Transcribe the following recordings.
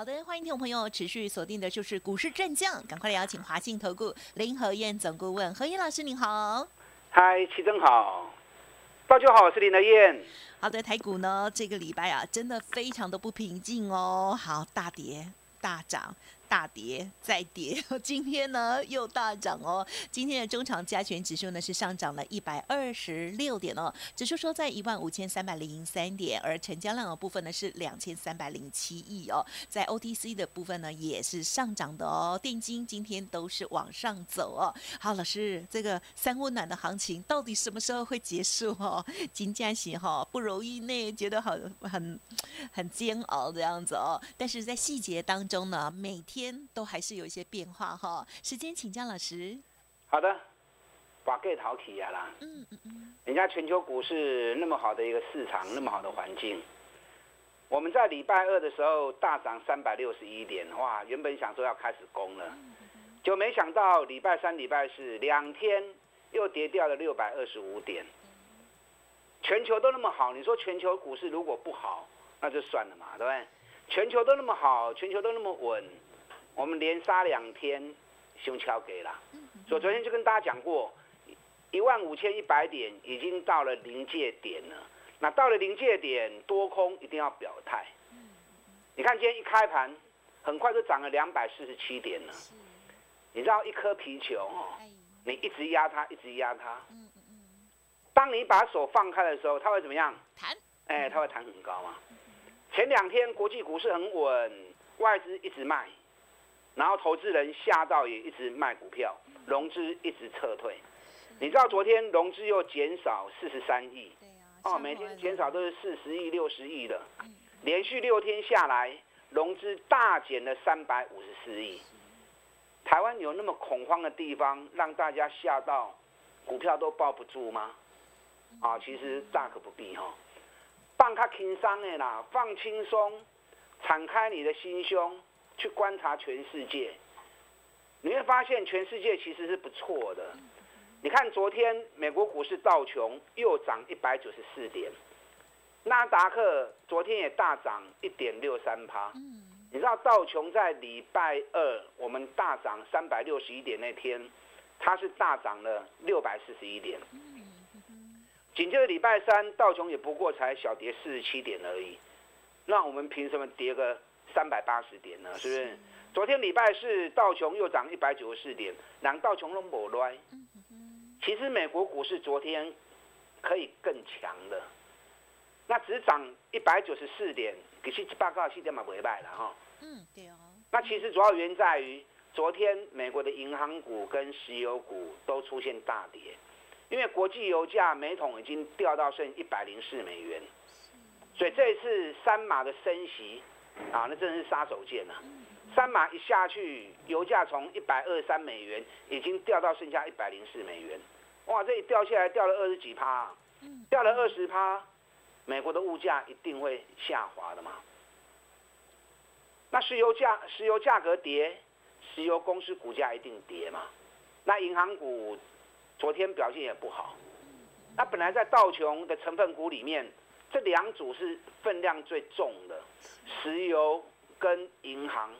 好的，欢迎听众朋友持续锁定的就是股市战将，赶快来邀请华信投顾林和燕总顾问何燕老师，您好。嗨，齐真好，大家好，我是林和燕。好的，台股呢这个礼拜啊，真的非常的不平静哦，好大跌大涨。大跌再跌，今天呢又大涨哦。今天的中长加权指数呢是上涨了一百二十六点哦，指数说在一万五千三百零三点，而成交量的部分呢是两千三百零七亿哦。在 OTC 的部分呢也是上涨的哦，定金今天都是往上走哦。好，老师，这个三温暖的行情到底什么时候会结束哦？金价型哈不容易呢，觉得很很很煎熬这样子哦。但是在细节当中呢，每天。天都还是有一些变化哈，时间请教老师。好的，把盖淘起呀啦。嗯嗯嗯。人家全球股市那么好的一个市场，那么好的环境，我们在礼拜二的时候大涨三百六十一点，哇！原本想说要开始攻了，就没想到礼拜三、礼拜四两天又跌掉了六百二十五点。全球都那么好，你说全球股市如果不好，那就算了嘛，对不对？全球都那么好，全球都那么稳。我们连杀两天，胸敲给了，所以昨天就跟大家讲过，一万五千一百点已经到了临界点了。那到了临界点，多空一定要表态。你看今天一开盘，很快就涨了两百四十七点了。你知道一颗皮球哦，你一直压它，一直压它。当你把手放开的时候，它会怎么样？弹。哎，它会弹很高嘛。前两天国际股市很稳，外资一直卖。然后投资人吓到也一直卖股票，融资一直撤退。你知道昨天融资又减少四十三亿，哦，每天减少都是四十亿、六十亿的，连续六天下来，融资大减了三百五十四亿。台湾有那么恐慌的地方，让大家吓到股票都抱不住吗？啊，其实大可不必哈，放开轻松的啦，放轻松，敞开你的心胸。去观察全世界，你会发现全世界其实是不错的。你看昨天美国股市道琼又涨一百九十四点，纳达克昨天也大涨一点六三趴。你知道道琼在礼拜二我们大涨三百六十一点那天，它是大涨了六百四十一点。紧接着礼拜三道琼也不过才小跌四十七点而已，那我们凭什么跌个？三百八十点呢，是不是？昨天礼拜四道琼又涨一百九十四点，两道琼都没乱。其实美国股市昨天可以更强的，那只涨一百九十四点，其实报告细点嘛没败了哈。嗯，对哦。那其实主要原因在于昨天美国的银行股跟石油股都出现大跌，因为国际油价每桶已经掉到剩一百零四美元，所以这一次三马的升息。啊，那真的是杀手锏呐！三码一下去，油价从一百二三美元已经掉到剩下一百零四美元，哇，这一掉下来掉了二十几趴，掉了二十趴，美国的物价一定会下滑的嘛？那石油价石油价格跌，石油公司股价一定跌嘛？那银行股昨天表现也不好，那本来在道琼的成分股里面。这两组是分量最重的，石油跟银行。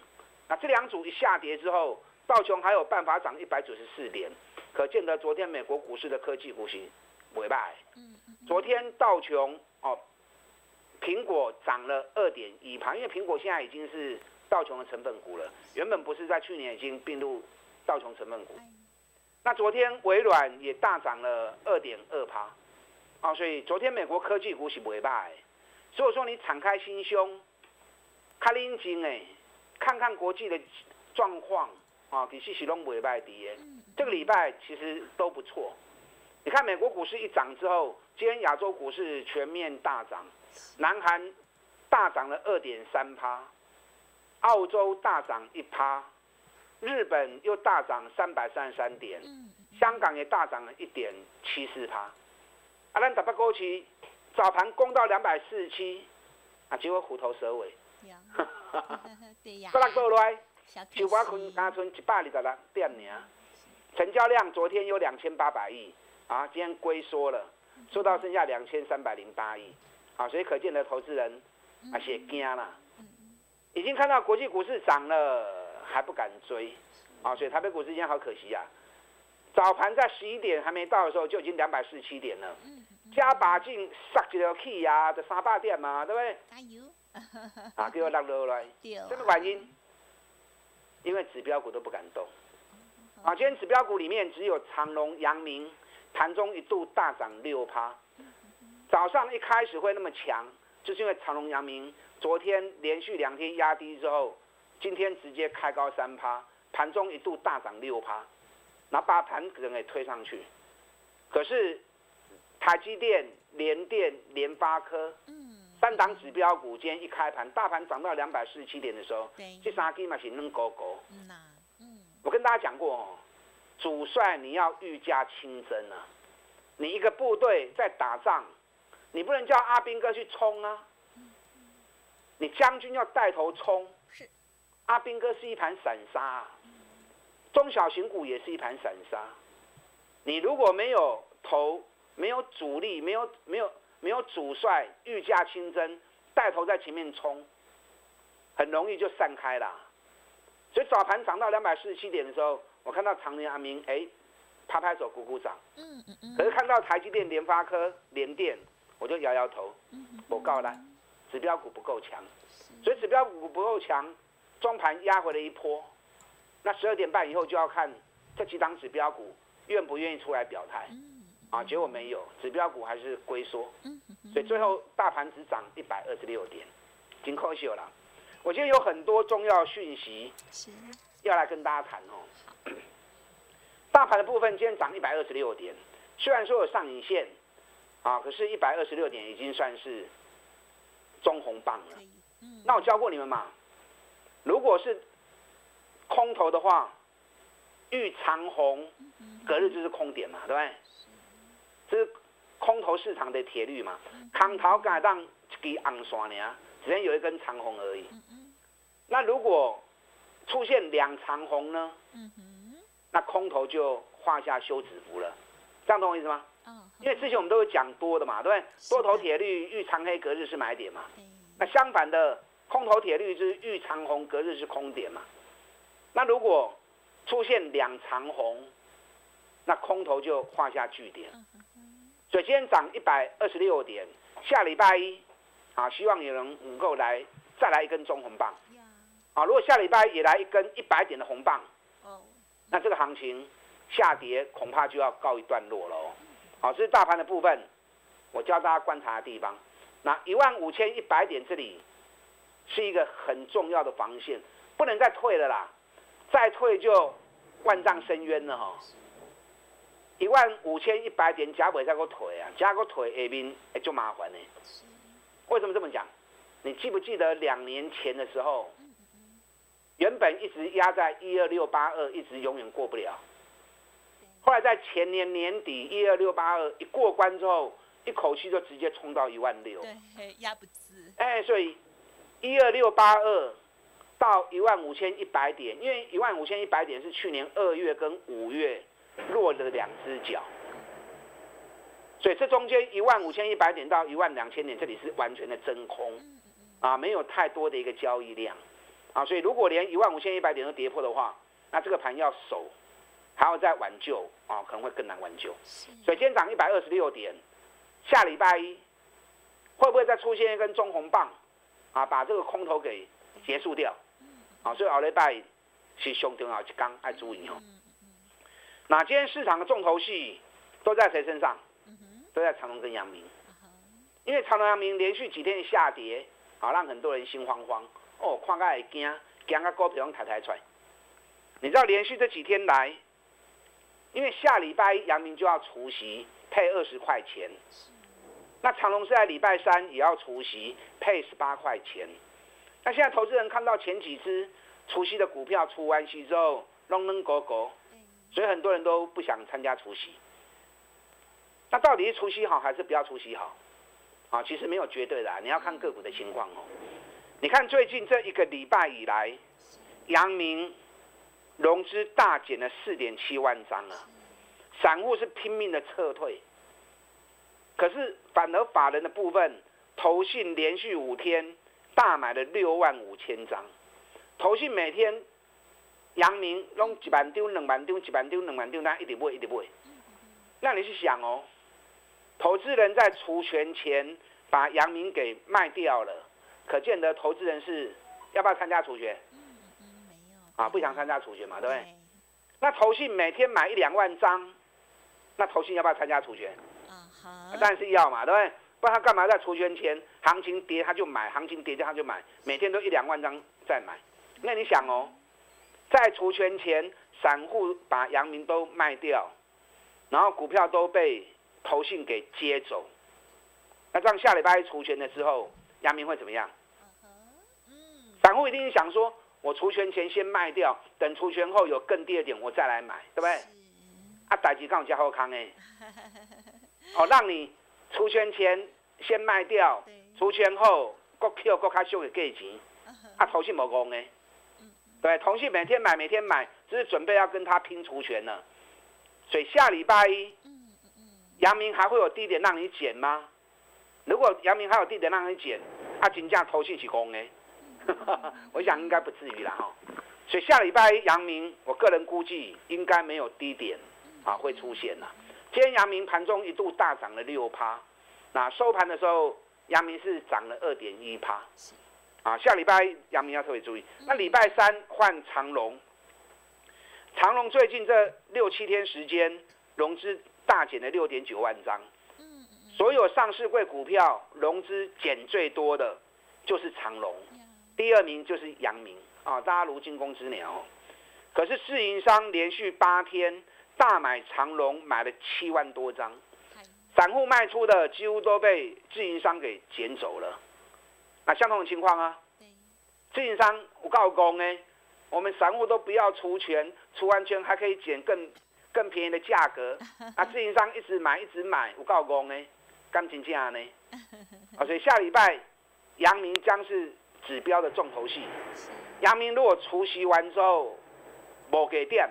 那这两组一下跌之后，道琼还有办法涨一百九十四点，可见得昨天美国股市的科技股型尾败。昨天道琼哦，苹果涨了二点一盘，因为苹果现在已经是道琼的成分股了，原本不是在去年已经并入道琼成分股。那昨天微软也大涨了二点二趴。啊，所以昨天美国科技股是不会败，所以说你敞开心胸，看冷静哎，看看国际的状况啊，其实是拢不会败的。这个礼拜其实都不错。你看美国股市一涨之后，今天亚洲股市全面大涨，南韩大涨了二点三趴，澳洲大涨一趴，日本又大涨三百三十三点，香港也大涨了一点七四趴。啊，咱台北股市早盘攻到两百四十七，啊，结果虎头蛇尾。对呀。过来过来，就我困加存一百二十六点尔。成交量昨天有两千八百亿，啊，今天龟缩了，缩到剩下两千三百零八亿，啊，所以可见的投资人啊，些惊了，已经看到国际股市涨了还不敢追，啊，所以台北股市今天好可惜啊，早盘在十一点还没到的时候就已经两百四十七点了，加把劲杀一条气呀，就三百点嘛，对不对？加油！啊，给我落落来，什么原因？因为指标股都不敢动。啊，今天指标股里面只有长隆、阳明，盘中一度大涨六趴。早上一开始会那么强，就是因为长隆、阳明昨天连续两天压低之后，今天直接开高三趴，盘中一度大涨六趴，那把盘整给推上去。可是台积电、联电、联发科，三档指标股今天一开盘，大盘涨到两百四十七点的时候，这三基嘛是嫩高高。我跟大家讲过哦，主帅你要御驾亲征啊！你一个部队在打仗，你不能叫阿兵哥去冲啊！你将军要带头冲。是。阿兵哥是一盘散沙，中小型股也是一盘散沙。你如果没有头，没有主力，没有没有没有主帅御驾亲征带头在前面冲，很容易就散开了。所以早盘涨到两百四十七点的时候，我看到长年阿明，哎，拍拍手鼓鼓掌。嗯嗯嗯。可是看到台积电、联发科、联电，我就摇摇头。嗯我告了，指标股不够强。所以指标股不够强，中盘压回了一波。那十二点半以后就要看这几档指标股愿不愿意出来表态。啊，结果没有，指标股还是龟缩。嗯所以最后大盘只涨一百二十六点，挺可惜了。我今天有很多重要讯息要来跟大家谈哦。大盘的部分今天涨一百二十六点，虽然说有上影线啊，可是，一百二十六点已经算是中红棒了。那我教过你们嘛，如果是空头的话，遇长红，隔日就是空点嘛，对不对？这是空头市场的铁律嘛。空头敢当一支红线呢，只能有一根长红而已。那如果出现两长红呢？那空头就画下休止符了，这样懂我意思吗？因为之前我们都有讲多的嘛，对不对？多头铁律遇长黑隔日是买点嘛。那相反的，空头铁律就是遇长红隔日是空点嘛。那如果出现两长红，那空头就画下句点。所以今天涨一百二十六点，下礼拜一啊，希望也能能够来再来一根中红棒。啊，如果下礼拜也来一根一百点的红棒，哦，那这个行情下跌恐怕就要告一段落了哦。好，这是大盘的部分，我教大家观察的地方。那一万五千一百点这里是一个很重要的防线，不能再退了啦，再退就万丈深渊了哈。一万五千一百点加尾再个腿啊，加个腿下面哎就麻烦呢。为什么这么讲？你记不记得两年前的时候？原本一直压在一二六八二，一直永远过不了。后来在前年年底一二六八二一过关之后，一口气就直接冲到一万六。对，压不住。哎，所以一二六八二到一万五千一百点，因为一万五千一百点是去年二月跟五月落了两只脚，所以这中间一万五千一百点到一万两千点，这里是完全的真空，啊，没有太多的一个交易量。啊，所以如果连一万五千一百点都跌破的话，那这个盘要守，还要再挽救啊，可能会更难挽救。所以今天涨一百二十六点，下礼拜一会不会再出现一根中红棒啊，把这个空头给结束掉？啊，所以后礼拜是熊重要一刚爱注意哦。那今天市场的重头戏都在谁身上？都在长隆跟阳明，因为长隆、阳明连续几天的下跌，啊，让很多人心慌慌。哦，看个会惊，惊个股票拢抬抬出来。你知道连续这几天来，因为下礼拜阳明就要除息，配二十块钱。那长隆是在礼拜三也要除息，配十八块钱。那现在投资人看到前几只除息的股票除完息之后，拢能狗狗，所以很多人都不想参加除夕。那到底是除夕好还是不要除夕好？啊，其实没有绝对的，你要看个股的情况哦。你看最近这一个礼拜以来，阳明融资大减了四点七万张啊，散户是拼命的撤退，可是反而法人的部分，投信连续五天大买了六万五千张，投信每天阳明弄一万丢两万丢一万丢两万丢，那一直买一直买，那你去想哦。投资人在除权前把阳明给卖掉了，可见得投资人是要不要参加除权？嗯嗯，没有啊，不想参加除权嘛，对不对？那投信每天买一两万张，那投信要不要参加除权？啊好，当然是要嘛，对不对？不然他干嘛在除权前行情跌他就买，行情跌他就买，每天都一两万张在买。那你想哦，在除权前散户把阳明都卖掉，然后股票都被。投信给接走，那这样下礼拜一除权的时候，阳明会怎么样？散户一定想说，我除权前先卖掉，等除权后有更低的点我再来买，对不对？啊，代志刚加好康哎，哦，让你除权前先卖掉，除权后各 Q 国开收给给钱，啊，投信冇讲哎，对，同信每天买每天买，只是准备要跟他拼除权呢，所以下礼拜一。阳明还会有低点让你减吗？如果阳明还有低点让你减，啊，金价投信起攻哎，我想应该不至于啦哈。所以下礼拜阳明，我个人估计应该没有低点啊会出现了。今天阳明盘中一度大涨了六趴，那收盘的时候阳明是涨了二点一趴，啊，下礼拜阳明要特别注意。那礼拜三换长隆，长隆最近这六七天时间融资。大减了六点九万张，所有上市柜股票融资减最多的就是长隆，第二名就是阳明啊，大家如惊弓之鸟。可是自营商连续八天大买长隆，买了七万多张，散户卖出的几乎都被自营商给捡走了。那相同的情况啊，自营商我告公呢，我们散户都不要除权，除完权还可以减更。更便宜的价格，啊，自营商一直买一直买，有告公呢，钢琴价呢，啊，所以下礼拜阳明将是指标的重头戏。阳明如果除夕完之后没给电，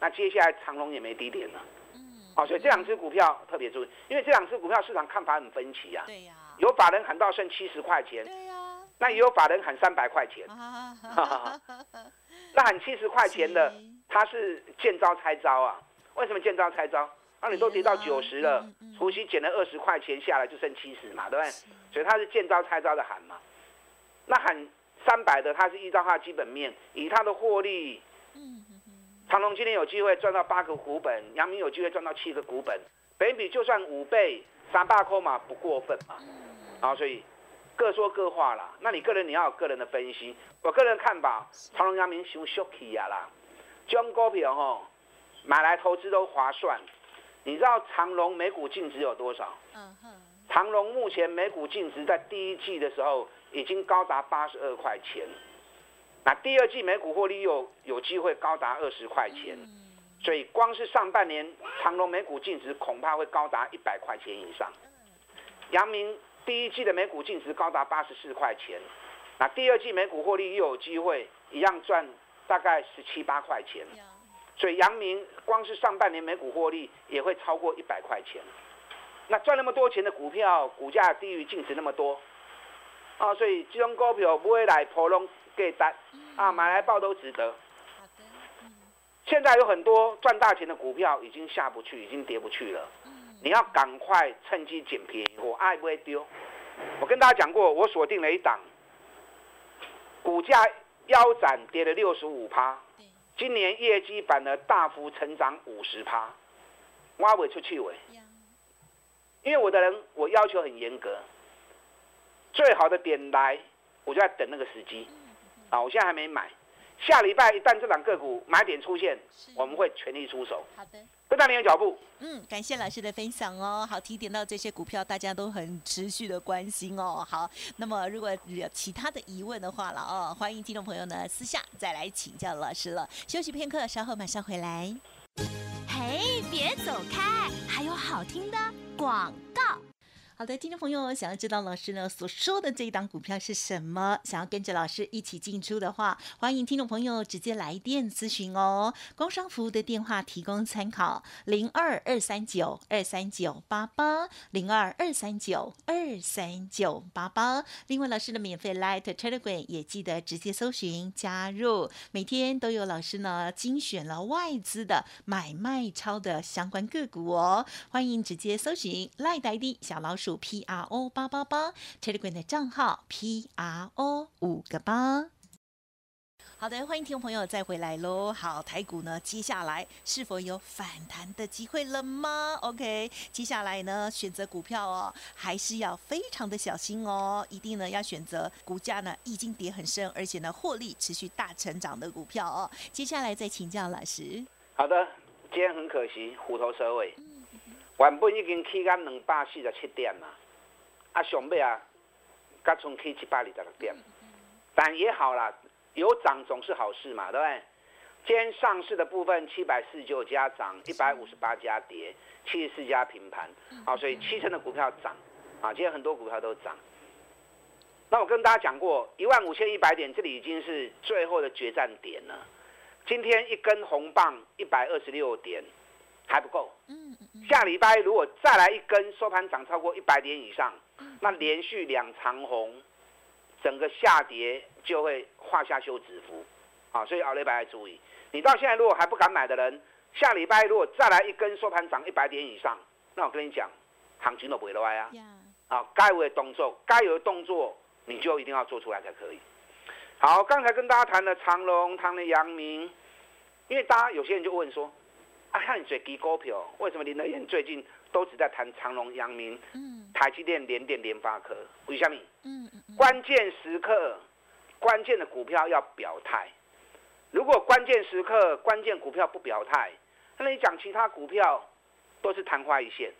那接下来长隆也没低点了。嗯，所以这两只股票特别注意，因为这两只股票市场看法很分歧啊。对呀。有法人喊到剩七十块钱。那也有法人喊三百块钱。那喊七十块钱的，他是见招拆招啊。为什么见招拆招？那你都跌到九十了，除夕减了二十块钱下来就剩七十嘛，对不对？所以他是见招拆招的喊嘛。那喊三百的，他是依照他的基本面，以他的获利，长隆今天有机会赚到八个股本，阳明有机会赚到七个股本，北比就算五倍，三八扣嘛不过分嘛。然后所以各说各话啦。那你个人你要有个人的分析，我个人看法，长隆、阳明修修起呀啦，中股票吼。买来投资都划算，你知道长隆每股净值有多少？嗯哼。长隆目前每股净值在第一季的时候已经高达八十二块钱，那第二季每股获利又有机会高达二十块钱，所以光是上半年长隆每股净值恐怕会高达一百块钱以上。阳明第一季的每股净值高达八十四块钱，那第二季每股获利又有机会一样赚大概十七八块钱。所以阳明光是上半年每股获利也会超过一百块钱，那赚那么多钱的股票，股价低于净值那么多，啊，所以这种股票不会来普通给单，啊，买来报都值得。现在有很多赚大钱的股票已经下不去，已经跌不去了，你要赶快趁机捡便宜货，爱不会丢。我跟大家讲过，我锁定了一档，股价腰斩跌了六十五趴。今年业绩反而大幅成长五十趴，挖尾出去尾。因为我的人我要求很严格，最好的点来，我就在等那个时机。啊，我现在还没买。下礼拜一旦这档个股买点出现，我们会全力出手。好的，跟上您的脚步。嗯，感谢老师的分享哦。好，提点到这些股票，大家都很持续的关心哦。好，那么如果有其他的疑问的话了哦，欢迎听众朋友呢私下再来请教老师了。休息片刻，稍后马上回来。嘿别走开，还有好听的广告。好的，听众朋友，想要知道老师呢所说的这一档股票是什么？想要跟着老师一起进出的话，欢迎听众朋友直接来电咨询哦。工商服务的电话提供参考：零二二三九二三九八八零二二三九二三九八八。另外，老师的免费 Light Telegram 也记得直接搜寻加入，每天都有老师呢精选了外资的买卖超的相关个股哦。欢迎直接搜寻 Light ID 小老鼠。P R O 八八八 Telegram 的账号 P R O 五个八。好的，欢迎听众朋友再回来喽。好，台股呢，接下来是否有反弹的机会了吗？OK，接下来呢，选择股票哦，还是要非常的小心哦，一定呢要选择股价呢已经跌很深，而且呢获利持续大成长的股票哦。接下来再请教老师。好的，今天很可惜，虎头蛇尾。原本已经起干两百四十七点嘛，啊上尾啊，甲从起七百二十六点，但也好啦，有涨总是好事嘛，对不对？今天上市的部分七百四十九家涨，一百五十八家跌，七十四家平盘，啊，所以七成的股票涨，啊，今天很多股票都涨。那我跟大家讲过，一万五千一百点，这里已经是最后的决战点了。今天一根红棒一百二十六点。还不够，嗯下礼拜如果再来一根收盘涨超过一百点以上，那连续两长红，整个下跌就会画下休止符，啊，所以奥利拜要注意。你到现在如果还不敢买的人，下礼拜如果再来一根收盘涨一百点以上，那我跟你讲，行情都不会歪啊，啊，该有的动作，该有的动作，你就一定要做出来才可以。好，刚才跟大家谈了长隆，谈了阳明，因为大家有些人就问说。啊，看你最低股票，为什么林德燕最近都只在谈长隆、阳明、台积电、联电、联发科？为什么？嗯嗯。关键时刻，关键的股票要表态。如果关键时刻关键股票不表态，那你讲其他股票都是昙花一现，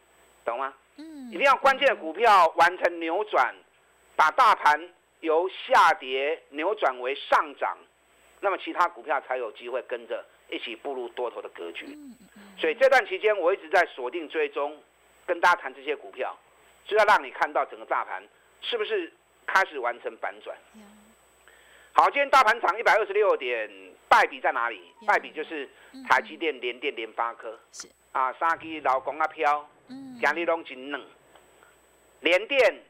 懂吗？嗯。一定要关键的股票完成扭转，把大盘由下跌扭转为上涨，那么其他股票才有机会跟着。一起步入多头的格局，所以这段期间我一直在锁定追踪，跟大家谈这些股票，就要让你看到整个大盘是不是开始完成反转。好，今天大盘涨一百二十六点，败笔在哪里？败笔就是台积电、联电、联发科，啊，三支老公啊飘，今日拢真冷。联电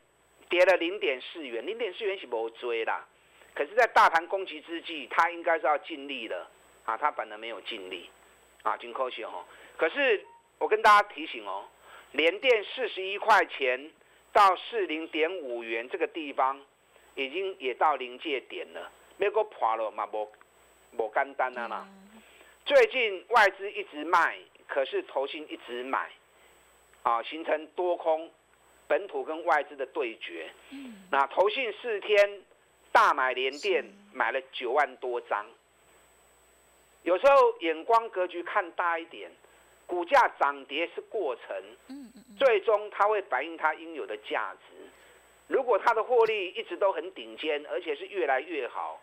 跌了零点四元，零点四元是无追啦，可是，在大盘攻击之际，它应该是要尽力了。啊，他本人没有尽力，啊，金科学哦。可是我跟大家提醒哦，连电四十一块钱到四零点五元这个地方，已经也到临界点了，没个破了嘛，无无简单啊啦。最近外资一直卖，可是投信一直买，啊，形成多空本土跟外资的对决。那投信四天大买连电，买了九万多张。有时候眼光格局看大一点，股价涨跌是过程，最终它会反映它应有的价值。如果它的获利一直都很顶尖，而且是越来越好，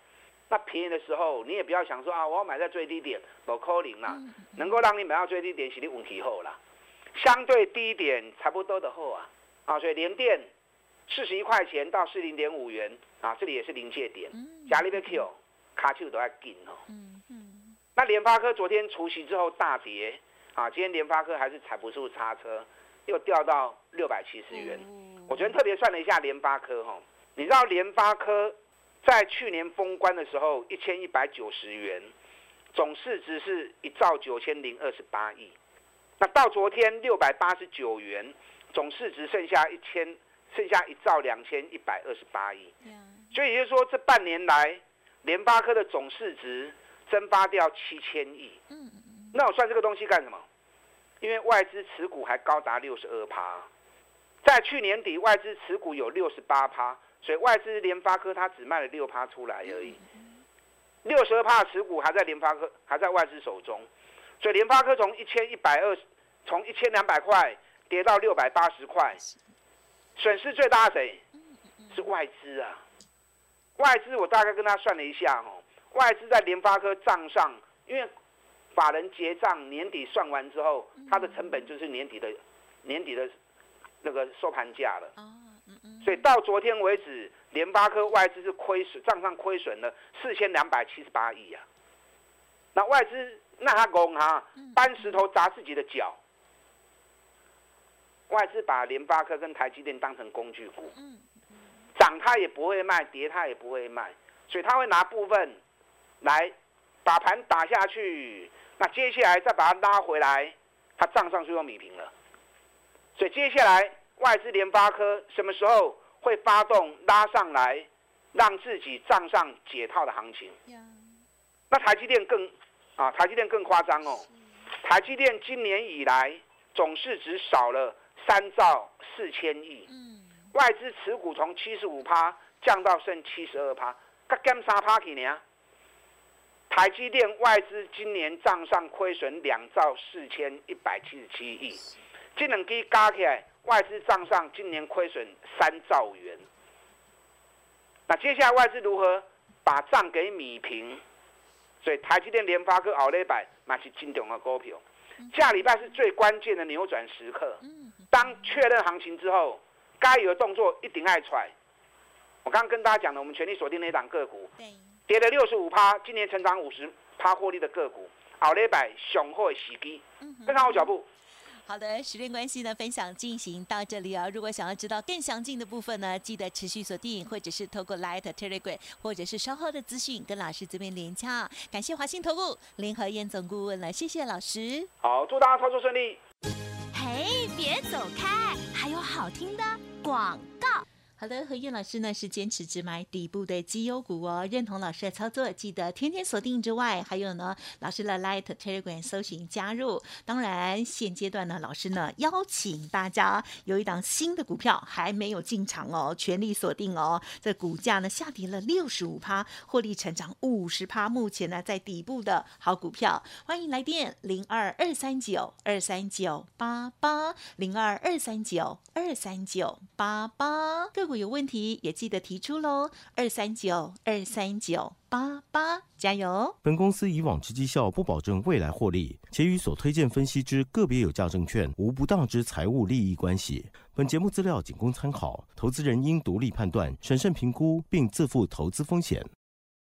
那便宜的时候你也不要想说啊，我要买在最低点，不可能啦。能够让你买到最低点，是你运气好啦。相对低点差不多的后啊，啊，所以连电四十一块钱到四零点五元啊，这里也是临界点，加里边 Q 卡丘都要紧哦。那联发科昨天除夕之后大跌，啊，今天联发科还是踩不住刹车，又掉到六百七十元。我昨天特别算了一下联发科，哈，你知道联发科在去年封关的时候一千一百九十元，总市值是一兆九千零二十八亿，那到昨天六百八十九元，总市值剩下一千，剩下一兆两千一百二十八亿。所以也就是说，这半年来联发科的总市值。蒸发掉七千亿，那我算这个东西干什么？因为外资持股还高达六十二趴，在去年底外资持股有六十八趴，所以外资联发科它只卖了六趴出来而已，六十二趴持股还在联发科还在外资手中，所以联发科从一千一百二从一千两百块跌到六百八十块，损失最大谁？是外资啊，外资我大概跟他算了一下哦。外资在联发科账上，因为法人结账年底算完之后，它的成本就是年底的年底的那个收盘价了。哦，嗯嗯。所以到昨天为止，联发科外资是亏损，账上亏损了四千两百七十八亿啊。那外资那他拱哈，搬石头砸自己的脚。外资把联发科跟台积电当成工具股，涨它也不会卖，跌它也不会卖，所以他会拿部分来把盘打下去，那接下来再把它拉回来，它账上就用米平了。所以接下来外资联发科什么时候会发动拉上来，让自己账上解套的行情？那台积电更啊，台积电更夸张哦，台积电今年以来总市值少了。三兆四千亿，外资持股从七十五趴降到剩七十二趴，才减三趴去呢。台积电外资今年账上亏损两兆四千一百七十七亿，这两支加起来，外资账上今年亏损三兆元。那接下来外资如何把账给米平？所以台积电、联发科、奥利百，那是金重的股票。下礼拜是最关键的扭转时刻。当确认行情之后，该有的动作一定爱踹。我刚刚跟大家讲了，我们全力锁定那档个股，跌了六十五趴，今年成长五十趴获利的个股，奥利百雄厚的时机，跟上我脚步。好的，时间关系呢，分享进行到这里啊。如果想要知道更详尽的部分呢，记得持续锁定，或者是透过 Light Telegram，或者是稍后的资讯跟老师这边连洽。感谢华信投顾联合燕总顾问了，谢谢老师。好，祝大家操作顺利。嘿，别走开，还有好听的广告。好的，何燕老师呢是坚持只买底部的绩优股哦，认同老师的操作，记得天天锁定之外，还有呢，老师的 Light Telegram 搜寻加入。当然，现阶段呢，老师呢邀请大家有一档新的股票还没有进场哦，全力锁定哦。这股价呢下跌了六十五趴，获利成长五十趴，目前呢在底部的好股票，欢迎来电零二二三九二三九八八零二二三九二三九八八。如有问题，也记得提出喽。二三九二三九八八，加油！本公司以往之绩效不保证未来获利，且与所推荐分析之个别有价证券无不当之财务利益关系。本节目资料仅供参考，投资人应独立判断、审慎评估，并自负投资风险。